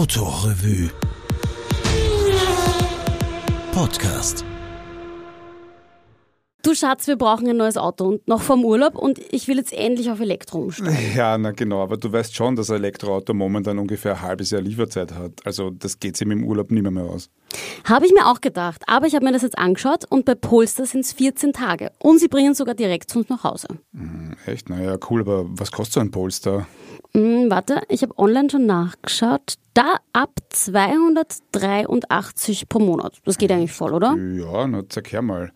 Autorevue Podcast. Du Schatz, wir brauchen ein neues Auto und noch vom Urlaub und ich will jetzt endlich auf Elektro umsteigen. Ja, na genau, aber du weißt schon, dass ein Elektroauto momentan ungefähr ein halbes Jahr Lieferzeit hat. Also das geht sich im Urlaub nicht mehr, mehr aus. Habe ich mir auch gedacht, aber ich habe mir das jetzt angeschaut und bei Polestar sind es 14 Tage und sie bringen sogar direkt zu uns nach Hause. Hm, echt? Naja, cool, aber was kostet so ein Polestar? Hm, warte, ich habe online schon nachgeschaut. Da ab 283 pro Monat. Das geht eigentlich voll, oder? Ja, na zeig her mal.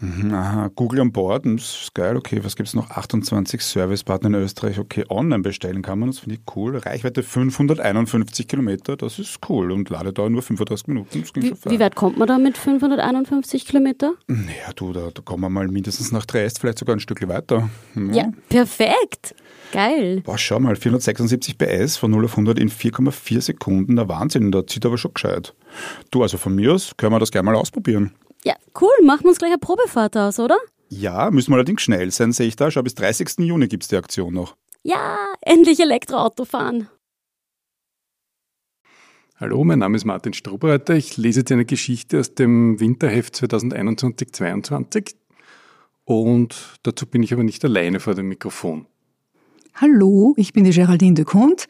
Mhm, aha, Google an Bord, das ist geil, okay. Was gibt es noch? 28 Servicepartner in Österreich, okay. Online bestellen kann man, das finde ich cool. Reichweite 551 Kilometer, das ist cool. Und Ladedauer nur 35 Minuten, das ging wie, schon fein. Wie weit kommt man da mit 551 Kilometer? Naja, du, da, da kommen wir mal mindestens nach Triest, vielleicht sogar ein Stück weiter. Ja, ja perfekt. Geil. Boah, schau mal, 476 PS von 0 auf 100 in 4,4 Sekunden, der Wahnsinn, da zieht aber schon gescheit. Du, also von mir aus können wir das gerne mal ausprobieren. Ja, cool, machen wir uns gleich eine Probefahrt aus, oder? Ja, müssen wir allerdings schnell sein, sehe ich da. Schau, bis 30. Juni gibt es die Aktion noch. Ja, endlich Elektroauto fahren. Hallo, mein Name ist Martin Strobreiter. Ich lese jetzt eine Geschichte aus dem Winterheft 2021-22 und dazu bin ich aber nicht alleine vor dem Mikrofon. Hallo, ich bin die Geraldine de Conte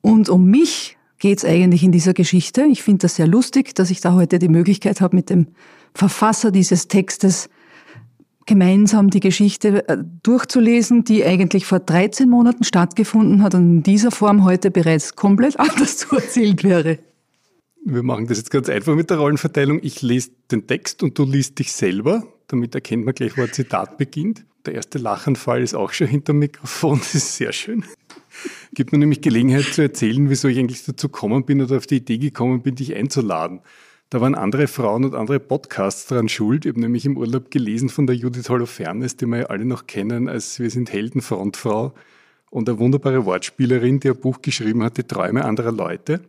und um mich geht es eigentlich in dieser Geschichte. Ich finde das sehr lustig, dass ich da heute die Möglichkeit habe, mit dem Verfasser dieses Textes gemeinsam die Geschichte äh, durchzulesen, die eigentlich vor 13 Monaten stattgefunden hat und in dieser Form heute bereits komplett anders zu erzählt wäre. Wir machen das jetzt ganz einfach mit der Rollenverteilung. Ich lese den Text und du liest dich selber. Damit erkennt man gleich, wo ein Zitat beginnt. Der erste Lachanfall ist auch schon hinter dem Mikrofon. Das ist sehr schön. Gibt mir nämlich Gelegenheit zu erzählen, wieso ich eigentlich dazu gekommen bin oder auf die Idee gekommen bin, dich einzuladen. Da waren andere Frauen und andere Podcasts daran schuld. Ich habe nämlich im Urlaub gelesen von der Judith Holofernes, die wir ja alle noch kennen als Wir sind Helden Frontfrau und eine wunderbare Wortspielerin, die ein Buch geschrieben hat, Die Träume anderer Leute.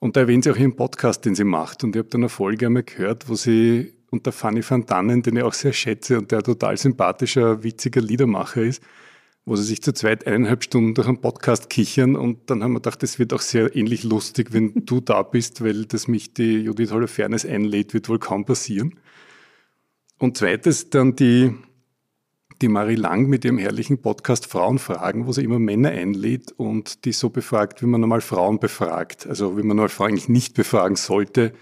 Und da erwähnt sie auch ihren Podcast, den sie macht. Und ich habe dann eine Folge einmal gehört, wo sie unter Fanny van Dannen, den ich auch sehr schätze und der total sympathischer, witziger Liedermacher ist, wo sie sich zu zweit eineinhalb Stunden durch einen Podcast kichern und dann haben wir gedacht, das wird auch sehr ähnlich lustig, wenn du da bist, weil das mich die Judith Holofernes einlädt, wird wohl kaum passieren. Und zweites dann die, die Marie Lang mit ihrem herrlichen Podcast Frauen fragen, wo sie immer Männer einlädt und die so befragt, wie man normal Frauen befragt. Also wie man normal Frauen eigentlich nicht befragen sollte,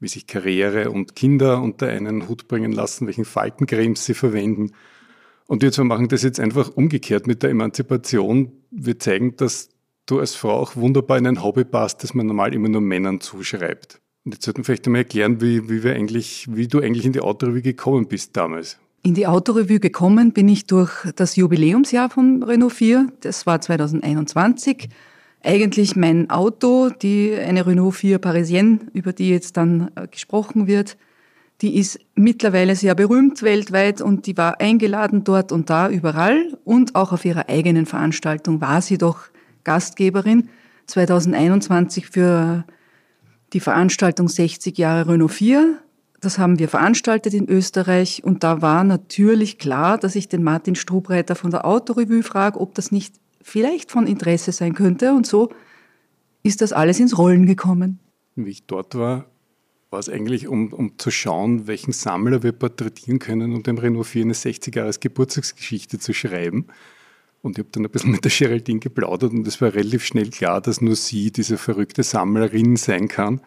wie sich Karriere und Kinder unter einen Hut bringen lassen, welchen Faltencremes sie verwenden und wir zwei machen das jetzt einfach umgekehrt mit der Emanzipation. Wir zeigen, dass du als Frau auch wunderbar in ein Hobby passt, das man normal immer nur Männern zuschreibt. Und jetzt sollten wir vielleicht einmal erklären, wie, wie, wir eigentlich, wie du eigentlich in die Autorevue gekommen bist damals. In die Autorevue gekommen bin ich durch das Jubiläumsjahr von Renault 4. Das war 2021. Eigentlich mein Auto, die, eine Renault 4 Parisienne, über die jetzt dann äh, gesprochen wird, die ist mittlerweile sehr berühmt weltweit und die war eingeladen dort und da überall und auch auf ihrer eigenen Veranstaltung war sie doch Gastgeberin 2021 für die Veranstaltung 60 Jahre Renault 4. Das haben wir veranstaltet in Österreich und da war natürlich klar, dass ich den Martin Strubreiter von der Autorevue frage, ob das nicht vielleicht von Interesse sein könnte und so ist das alles ins Rollen gekommen. Wie ich dort war, war es eigentlich, um, um zu schauen, welchen Sammler wir porträtieren können und dem Renault 4 eine 60-Jahres-Geburtstagsgeschichte zu schreiben. Und ich habe dann ein bisschen mit der Geraldine geplaudert und es war relativ schnell klar, dass nur sie diese verrückte Sammlerin sein kann.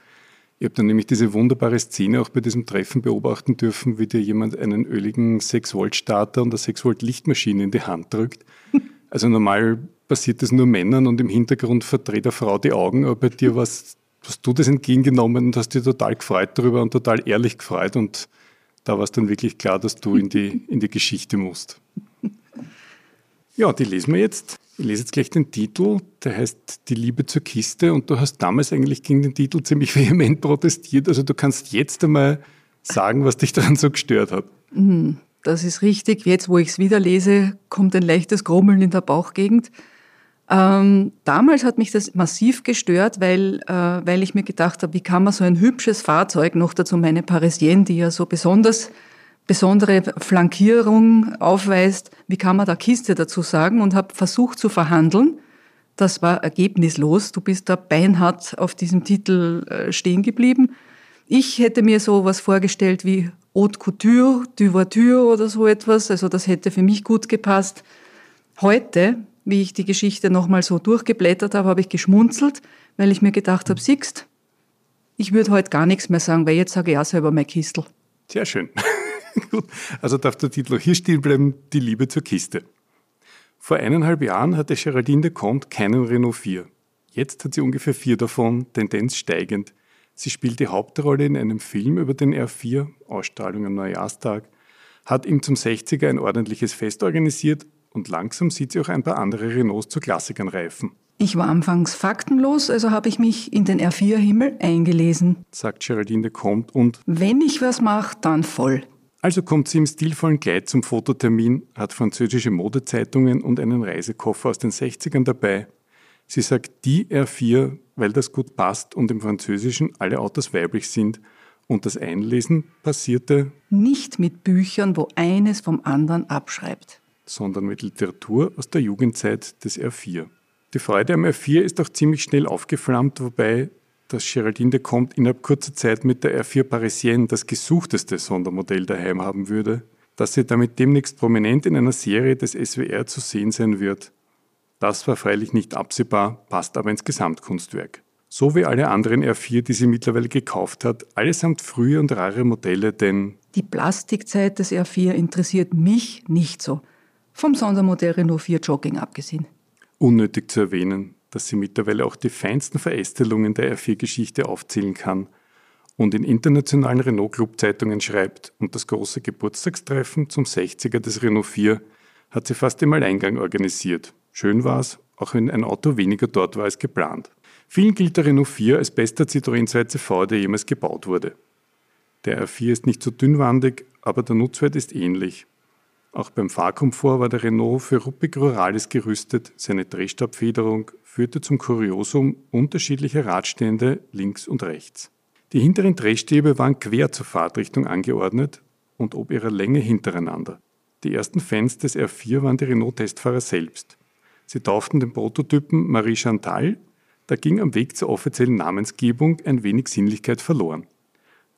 Ich habe dann nämlich diese wunderbare Szene auch bei diesem Treffen beobachten dürfen, wie dir jemand einen öligen 6-Volt-Starter und eine 6-Volt-Lichtmaschine in die Hand drückt. Also normal passiert das nur Männern und im Hintergrund verdreht eine Frau die Augen, aber bei dir war es hast du das entgegengenommen und hast dich total gefreut darüber und total ehrlich gefreut und da war es dann wirklich klar, dass du in die, in die Geschichte musst. Ja, die lesen wir jetzt. Ich lese jetzt gleich den Titel, der heißt Die Liebe zur Kiste und du hast damals eigentlich gegen den Titel ziemlich vehement protestiert. Also du kannst jetzt einmal sagen, was dich daran so gestört hat. Mhm, das ist richtig. Jetzt, wo ich es wieder lese, kommt ein leichtes Grummeln in der Bauchgegend. Ähm, damals hat mich das massiv gestört, weil, äh, weil ich mir gedacht habe, wie kann man so ein hübsches Fahrzeug, noch dazu meine Parisienne, die ja so besonders besondere Flankierung aufweist, wie kann man da Kiste dazu sagen und habe versucht zu verhandeln, Das war ergebnislos. Du bist da beinhart auf diesem Titel äh, stehen geblieben. Ich hätte mir so was vorgestellt wie Haute Couture, du Voiture oder so etwas. Also das hätte für mich gut gepasst. Heute, wie ich die Geschichte nochmal so durchgeblättert habe, habe ich geschmunzelt, weil ich mir gedacht habe, siehst, ich würde heute gar nichts mehr sagen, weil jetzt sage ich auch selber mein Kistel. Sehr schön. Gut, also darf der Titel auch hier stehen bleiben, die Liebe zur Kiste. Vor eineinhalb Jahren hatte Geraldine de Comte keinen Renault 4. Jetzt hat sie ungefähr vier davon, Tendenz steigend. Sie spielt die Hauptrolle in einem Film über den R4, Ausstrahlung am Neujahrstag, hat ihm zum 60er ein ordentliches Fest organisiert und langsam sieht sie auch ein paar andere Renaults zu Klassikern reifen. Ich war anfangs faktenlos, also habe ich mich in den R4-Himmel eingelesen. Sagt Geraldine de Comte und Wenn ich was mache, dann voll. Also kommt sie im stilvollen Kleid zum Fototermin, hat französische Modezeitungen und einen Reisekoffer aus den 60ern dabei. Sie sagt die R4, weil das gut passt und im Französischen alle Autos weiblich sind. Und das Einlesen passierte Nicht mit Büchern, wo eines vom anderen abschreibt. Sondern mit Literatur aus der Jugendzeit des R4. Die Freude am R4 ist auch ziemlich schnell aufgeflammt, wobei das Geraldine de Comte innerhalb kurzer Zeit mit der R4 Parisienne das gesuchteste Sondermodell daheim haben würde, dass sie damit demnächst prominent in einer Serie des SWR zu sehen sein wird. Das war freilich nicht absehbar, passt aber ins Gesamtkunstwerk. So wie alle anderen R4, die sie mittlerweile gekauft hat, allesamt frühe und rare Modelle, denn Die Plastikzeit des R4 interessiert mich nicht so. Vom Sondermodell Renault 4 Jogging abgesehen. unnötig zu erwähnen, dass sie mittlerweile auch die feinsten Verästelungen der R4-Geschichte aufzählen kann und in internationalen Renault-Club-Zeitungen schreibt und das große Geburtstagstreffen zum 60er des Renault 4 hat sie fast im Alleingang organisiert. Schön war's, auch wenn ein Auto weniger dort war als geplant. Vielen gilt der Renault 4 als bester Citroën 2CV, der jemals gebaut wurde. Der R4 ist nicht so dünnwandig, aber der Nutzwert ist ähnlich. Auch beim Fahrkomfort war der Renault für ruppig Rurales gerüstet. Seine Drehstabfederung führte zum Kuriosum unterschiedlicher Radstände links und rechts. Die hinteren Drehstäbe waren quer zur Fahrtrichtung angeordnet und ob ihrer Länge hintereinander. Die ersten Fans des R4 waren die Renault-Testfahrer selbst. Sie tauften den Prototypen Marie Chantal, da ging am Weg zur offiziellen Namensgebung ein wenig Sinnlichkeit verloren.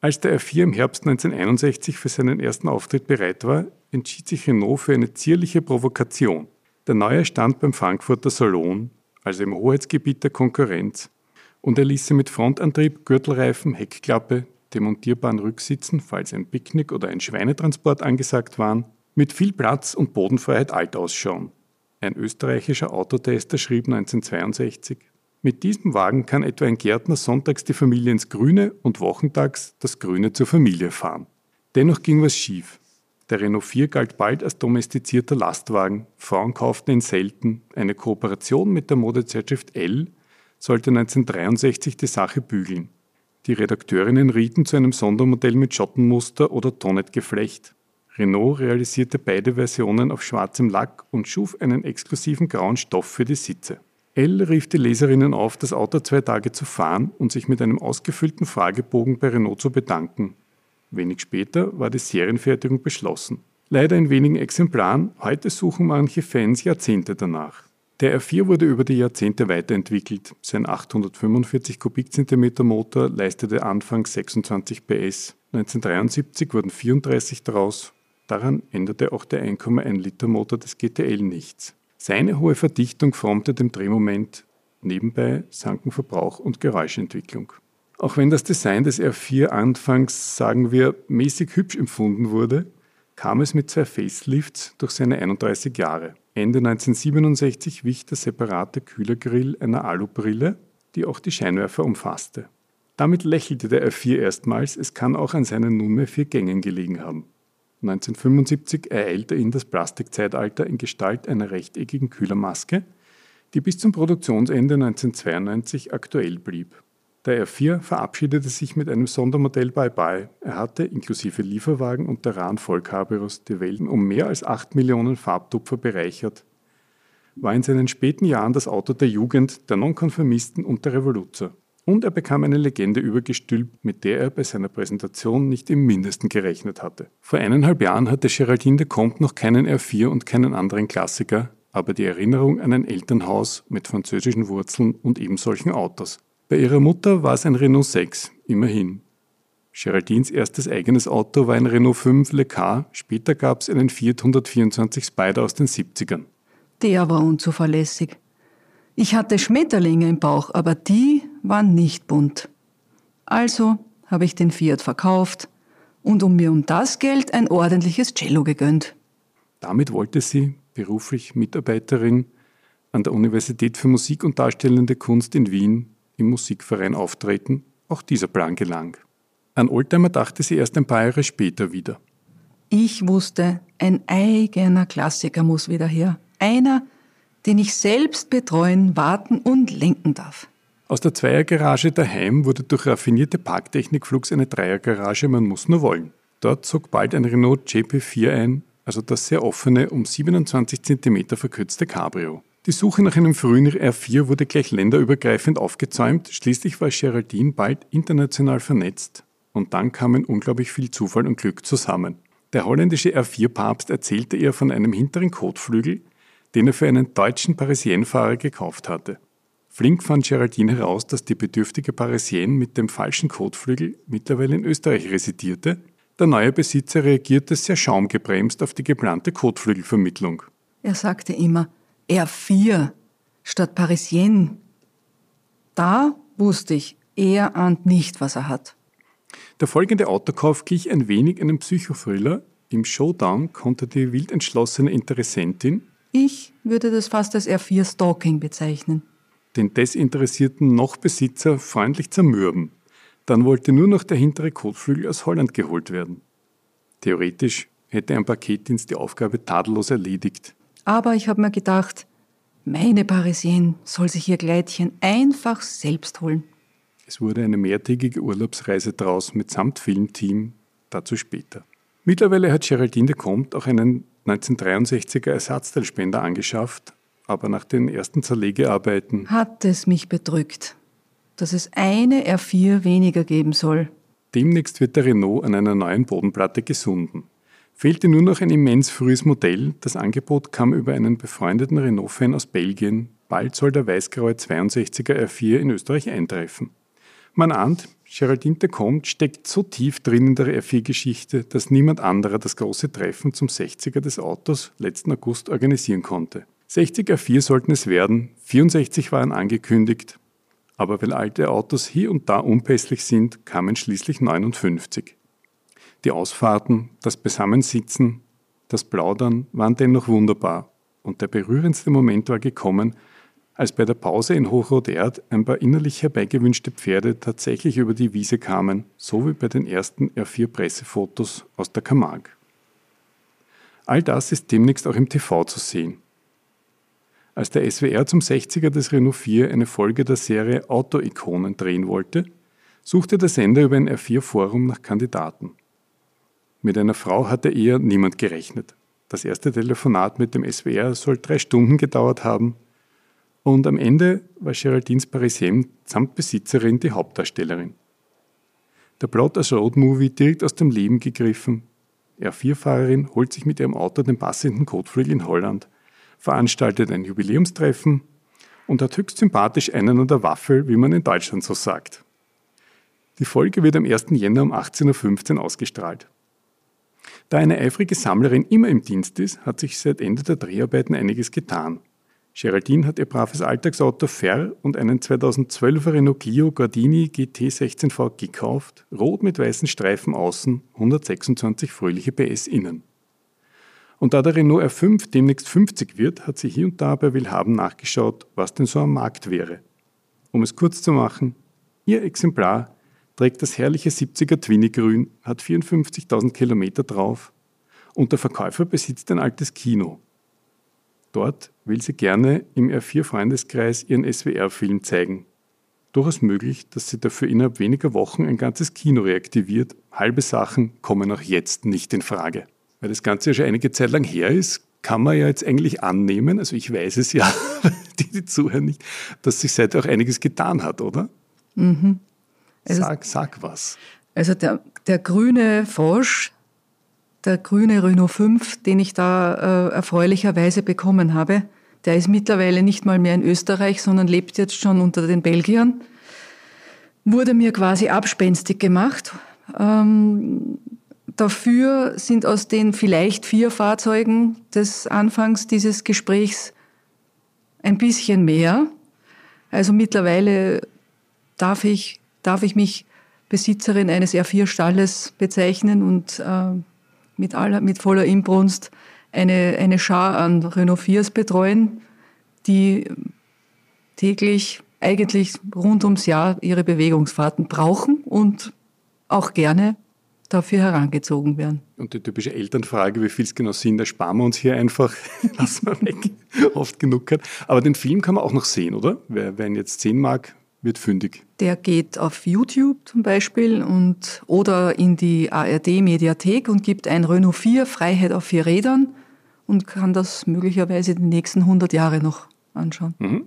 Als der R4 im Herbst 1961 für seinen ersten Auftritt bereit war, entschied sich Renault für eine zierliche Provokation. Der neue stand beim Frankfurter Salon, also im Hoheitsgebiet der Konkurrenz, und er ließ sie mit Frontantrieb, Gürtelreifen, Heckklappe, demontierbaren Rücksitzen, falls ein Picknick oder ein Schweinetransport angesagt waren, mit viel Platz und Bodenfreiheit alt ausschauen. Ein österreichischer Autotester schrieb 1962, mit diesem Wagen kann etwa ein Gärtner sonntags die Familie ins Grüne und wochentags das Grüne zur Familie fahren. Dennoch ging was schief. Der Renault 4 galt bald als domestizierter Lastwagen, Frauen kauften ihn selten, eine Kooperation mit der Modezeitschrift L sollte 1963 die Sache bügeln. Die Redakteurinnen rieten zu einem Sondermodell mit Schottenmuster oder Tonnettgeflecht. Renault realisierte beide Versionen auf schwarzem Lack und schuf einen exklusiven grauen Stoff für die Sitze. L rief die Leserinnen auf, das Auto zwei Tage zu fahren und sich mit einem ausgefüllten Fragebogen bei Renault zu bedanken. Wenig später war die Serienfertigung beschlossen. Leider in wenigen Exemplaren, heute suchen manche Fans Jahrzehnte danach. Der R4 wurde über die Jahrzehnte weiterentwickelt. Sein 845 Kubikzentimeter Motor leistete anfangs 26 PS. 1973 wurden 34 daraus. Daran änderte auch der 1,1 Liter Motor des GTL nichts. Seine hohe Verdichtung formte dem Drehmoment. Nebenbei sanken Verbrauch und Geräuschentwicklung. Auch wenn das Design des R4 anfangs, sagen wir, mäßig hübsch empfunden wurde, kam es mit zwei Facelifts durch seine 31 Jahre. Ende 1967 wich der separate Kühlergrill einer Alubrille, die auch die Scheinwerfer umfasste. Damit lächelte der R4 erstmals, es kann auch an seinen nunmehr vier Gängen gelegen haben. 1975 ereilte ihn das Plastikzeitalter in Gestalt einer rechteckigen Kühlermaske, die bis zum Produktionsende 1992 aktuell blieb. Der R4 verabschiedete sich mit einem Sondermodell Bye-Bye. Er hatte, inklusive Lieferwagen und der Rahn Vollcabrios, die Welt um mehr als 8 Millionen Farbtupfer bereichert. War in seinen späten Jahren das Auto der Jugend, der Nonkonformisten und der Revoluzer. Und er bekam eine Legende übergestülpt, mit der er bei seiner Präsentation nicht im Mindesten gerechnet hatte. Vor eineinhalb Jahren hatte Geraldine de Comte noch keinen R4 und keinen anderen Klassiker, aber die Erinnerung an ein Elternhaus mit französischen Wurzeln und eben solchen Autos. Bei ihrer Mutter war es ein Renault 6, immerhin. Geraldines erstes eigenes Auto war ein Renault 5 Le Car, später gab es einen Fiat 124 Spider aus den 70ern. Der war unzuverlässig. Ich hatte Schmetterlinge im Bauch, aber die waren nicht bunt. Also habe ich den Fiat verkauft und um mir um das Geld ein ordentliches Cello gegönnt. Damit wollte sie, beruflich Mitarbeiterin an der Universität für Musik und Darstellende Kunst in Wien, im Musikverein auftreten. Auch dieser Plan gelang. An Oldtimer dachte sie erst ein paar Jahre später wieder. Ich wusste, ein eigener Klassiker muss wieder her. Einer, den ich selbst betreuen, warten und lenken darf. Aus der Zweiergarage daheim wurde durch raffinierte Parktechnik flugs eine Dreiergarage, man muss nur wollen. Dort zog bald ein Renault GP4 ein, also das sehr offene, um 27 cm verkürzte Cabrio. Die Suche nach einem frühen R4 wurde gleich länderübergreifend aufgezäumt, schließlich war Geraldine bald international vernetzt und dann kamen unglaublich viel Zufall und Glück zusammen. Der holländische R4-Papst erzählte ihr von einem hinteren Kotflügel, den er für einen deutschen Parisienfahrer gekauft hatte. Flink fand Geraldine heraus, dass die bedürftige Parisienne mit dem falschen Kotflügel mittlerweile in Österreich residierte. Der neue Besitzer reagierte sehr schaumgebremst auf die geplante Kotflügelvermittlung. Er sagte immer R4 statt Parisienne. Da wusste ich, er ahnt nicht, was er hat. Der folgende Autokauf glich ein wenig einem Psychothriller. Im Showdown konnte die wild entschlossene Interessentin, Ich würde das fast als R4 Stalking bezeichnen. Den desinteressierten Nochbesitzer freundlich zermürben. Dann wollte nur noch der hintere Kotflügel aus Holland geholt werden. Theoretisch hätte ein Paketdienst die Aufgabe tadellos erledigt. Aber ich habe mir gedacht, meine Parisienne soll sich ihr Kleidchen einfach selbst holen. Es wurde eine mehrtägige Urlaubsreise draus mitsamt Filmteam, dazu später. Mittlerweile hat Geraldine de Comte auch einen 1963er Ersatzteilspender angeschafft, aber nach den ersten Zerlegearbeiten Hat es mich bedrückt, dass es eine R4 weniger geben soll. Demnächst wird der Renault an einer neuen Bodenplatte gesunden. Fehlte nur noch ein immens frühes Modell. Das Angebot kam über einen befreundeten Renault-Fan aus Belgien. Bald soll der weißgraue 62er R4 in Österreich eintreffen. Man ahnt, Geraldine de Comte steckt so tief drin in der R4-Geschichte, dass niemand anderer das große Treffen zum 60er des Autos letzten August organisieren konnte. 60 R4 sollten es werden, 64 waren angekündigt, aber weil alte Autos hier und da unpässlich sind, kamen schließlich 59. Die Ausfahrten, das Beisammensitzen, das Plaudern waren dennoch wunderbar. Und der berührendste Moment war gekommen, als bei der Pause in Hochrot-Erd ein paar innerlich herbeigewünschte Pferde tatsächlich über die Wiese kamen, so wie bei den ersten R4-Pressefotos aus der Camargue. All das ist demnächst auch im TV zu sehen. Als der SWR zum 60er des Renault 4 eine Folge der Serie Auto-Ikonen drehen wollte, suchte der Sender über ein R4-Forum nach Kandidaten. Mit einer Frau hatte eher niemand gerechnet. Das erste Telefonat mit dem SWR soll drei Stunden gedauert haben und am Ende war Geraldines Parisienne samt Besitzerin die Hauptdarstellerin. Der Plot als Roadmovie direkt aus dem Leben gegriffen. R4-Fahrerin holt sich mit ihrem Auto den passenden Kotflügel in Holland, veranstaltet ein Jubiläumstreffen und hat höchst sympathisch einen an der Waffel, wie man in Deutschland so sagt. Die Folge wird am 1. Jänner um 18.15 Uhr ausgestrahlt. Da eine eifrige Sammlerin immer im Dienst ist, hat sich seit Ende der Dreharbeiten einiges getan. Geraldine hat ihr braves Alltagsauto Fer und einen 2012er Renault Clio Gardini GT16V gekauft, rot mit weißen Streifen außen, 126 fröhliche PS innen. Und da der Renault R5 demnächst 50 wird, hat sie hier und da bei Willhaben nachgeschaut, was denn so am Markt wäre. Um es kurz zu machen, ihr Exemplar trägt das herrliche 70er Twinny-Grün, hat 54.000 Kilometer drauf und der Verkäufer besitzt ein altes Kino. Dort will sie gerne im R4-Freundeskreis ihren SWR-Film zeigen. Durchaus möglich, dass sie dafür innerhalb weniger Wochen ein ganzes Kino reaktiviert. Halbe Sachen kommen auch jetzt nicht in Frage. Weil das Ganze ja schon einige Zeit lang her ist, kann man ja jetzt eigentlich annehmen, also ich weiß es ja, die, die zuhören nicht, dass sich seitdem auch einiges getan hat, oder? Also- sag, sag was. Also der, der grüne Frosch, der grüne Renault 5, den ich da äh, erfreulicherweise bekommen habe, Der ist mittlerweile nicht mal mehr in Österreich, sondern lebt jetzt schon unter den Belgiern. Wurde mir quasi abspenstig gemacht. Ähm, dafür sind aus den vielleicht vier Fahrzeugen des Anfangs dieses Gesprächs ein bisschen mehr. Also mittlerweile darf ich, darf ich mich Besitzerin eines R4-Stalles bezeichnen und äh, mit, aller, mit voller Inbrunst eine, eine Schar an Renault 4s betreuen, die täglich eigentlich rund ums Jahr ihre Bewegungsfahrten brauchen und auch gerne dafür herangezogen werden. Und die typische Elternfrage, wie viel es genau sind, da sparen wir uns hier einfach, lassen wir weg, oft genug hat. Aber den Film kann man auch noch sehen, oder? Wer, wer ihn jetzt sehen mag, wird fündig. Der geht auf YouTube zum Beispiel und, oder in die ARD-Mediathek und gibt ein Renault 4 Freiheit auf vier Rädern und kann das möglicherweise die nächsten 100 Jahre noch anschauen. Mhm.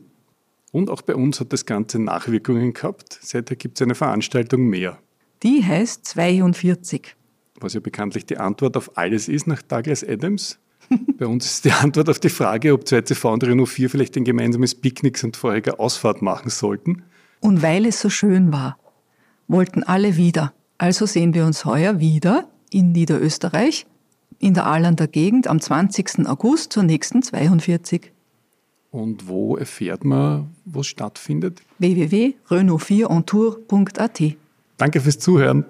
Und auch bei uns hat das Ganze Nachwirkungen gehabt. Seither gibt es eine Veranstaltung mehr. Die heißt 42. Was ja bekanntlich die Antwort auf alles ist nach Douglas Adams. Bei uns ist die Antwort auf die Frage, ob 2CV und Renault 4 vielleicht ein gemeinsames Picknick und vorherige Ausfahrt machen sollten. Und weil es so schön war, wollten alle wieder. Also sehen wir uns heuer wieder in Niederösterreich, in der Arlander Gegend am 20. August zur nächsten 42. Und wo erfährt man, wo es stattfindet? www.renault4ontour.at Danke fürs Zuhören.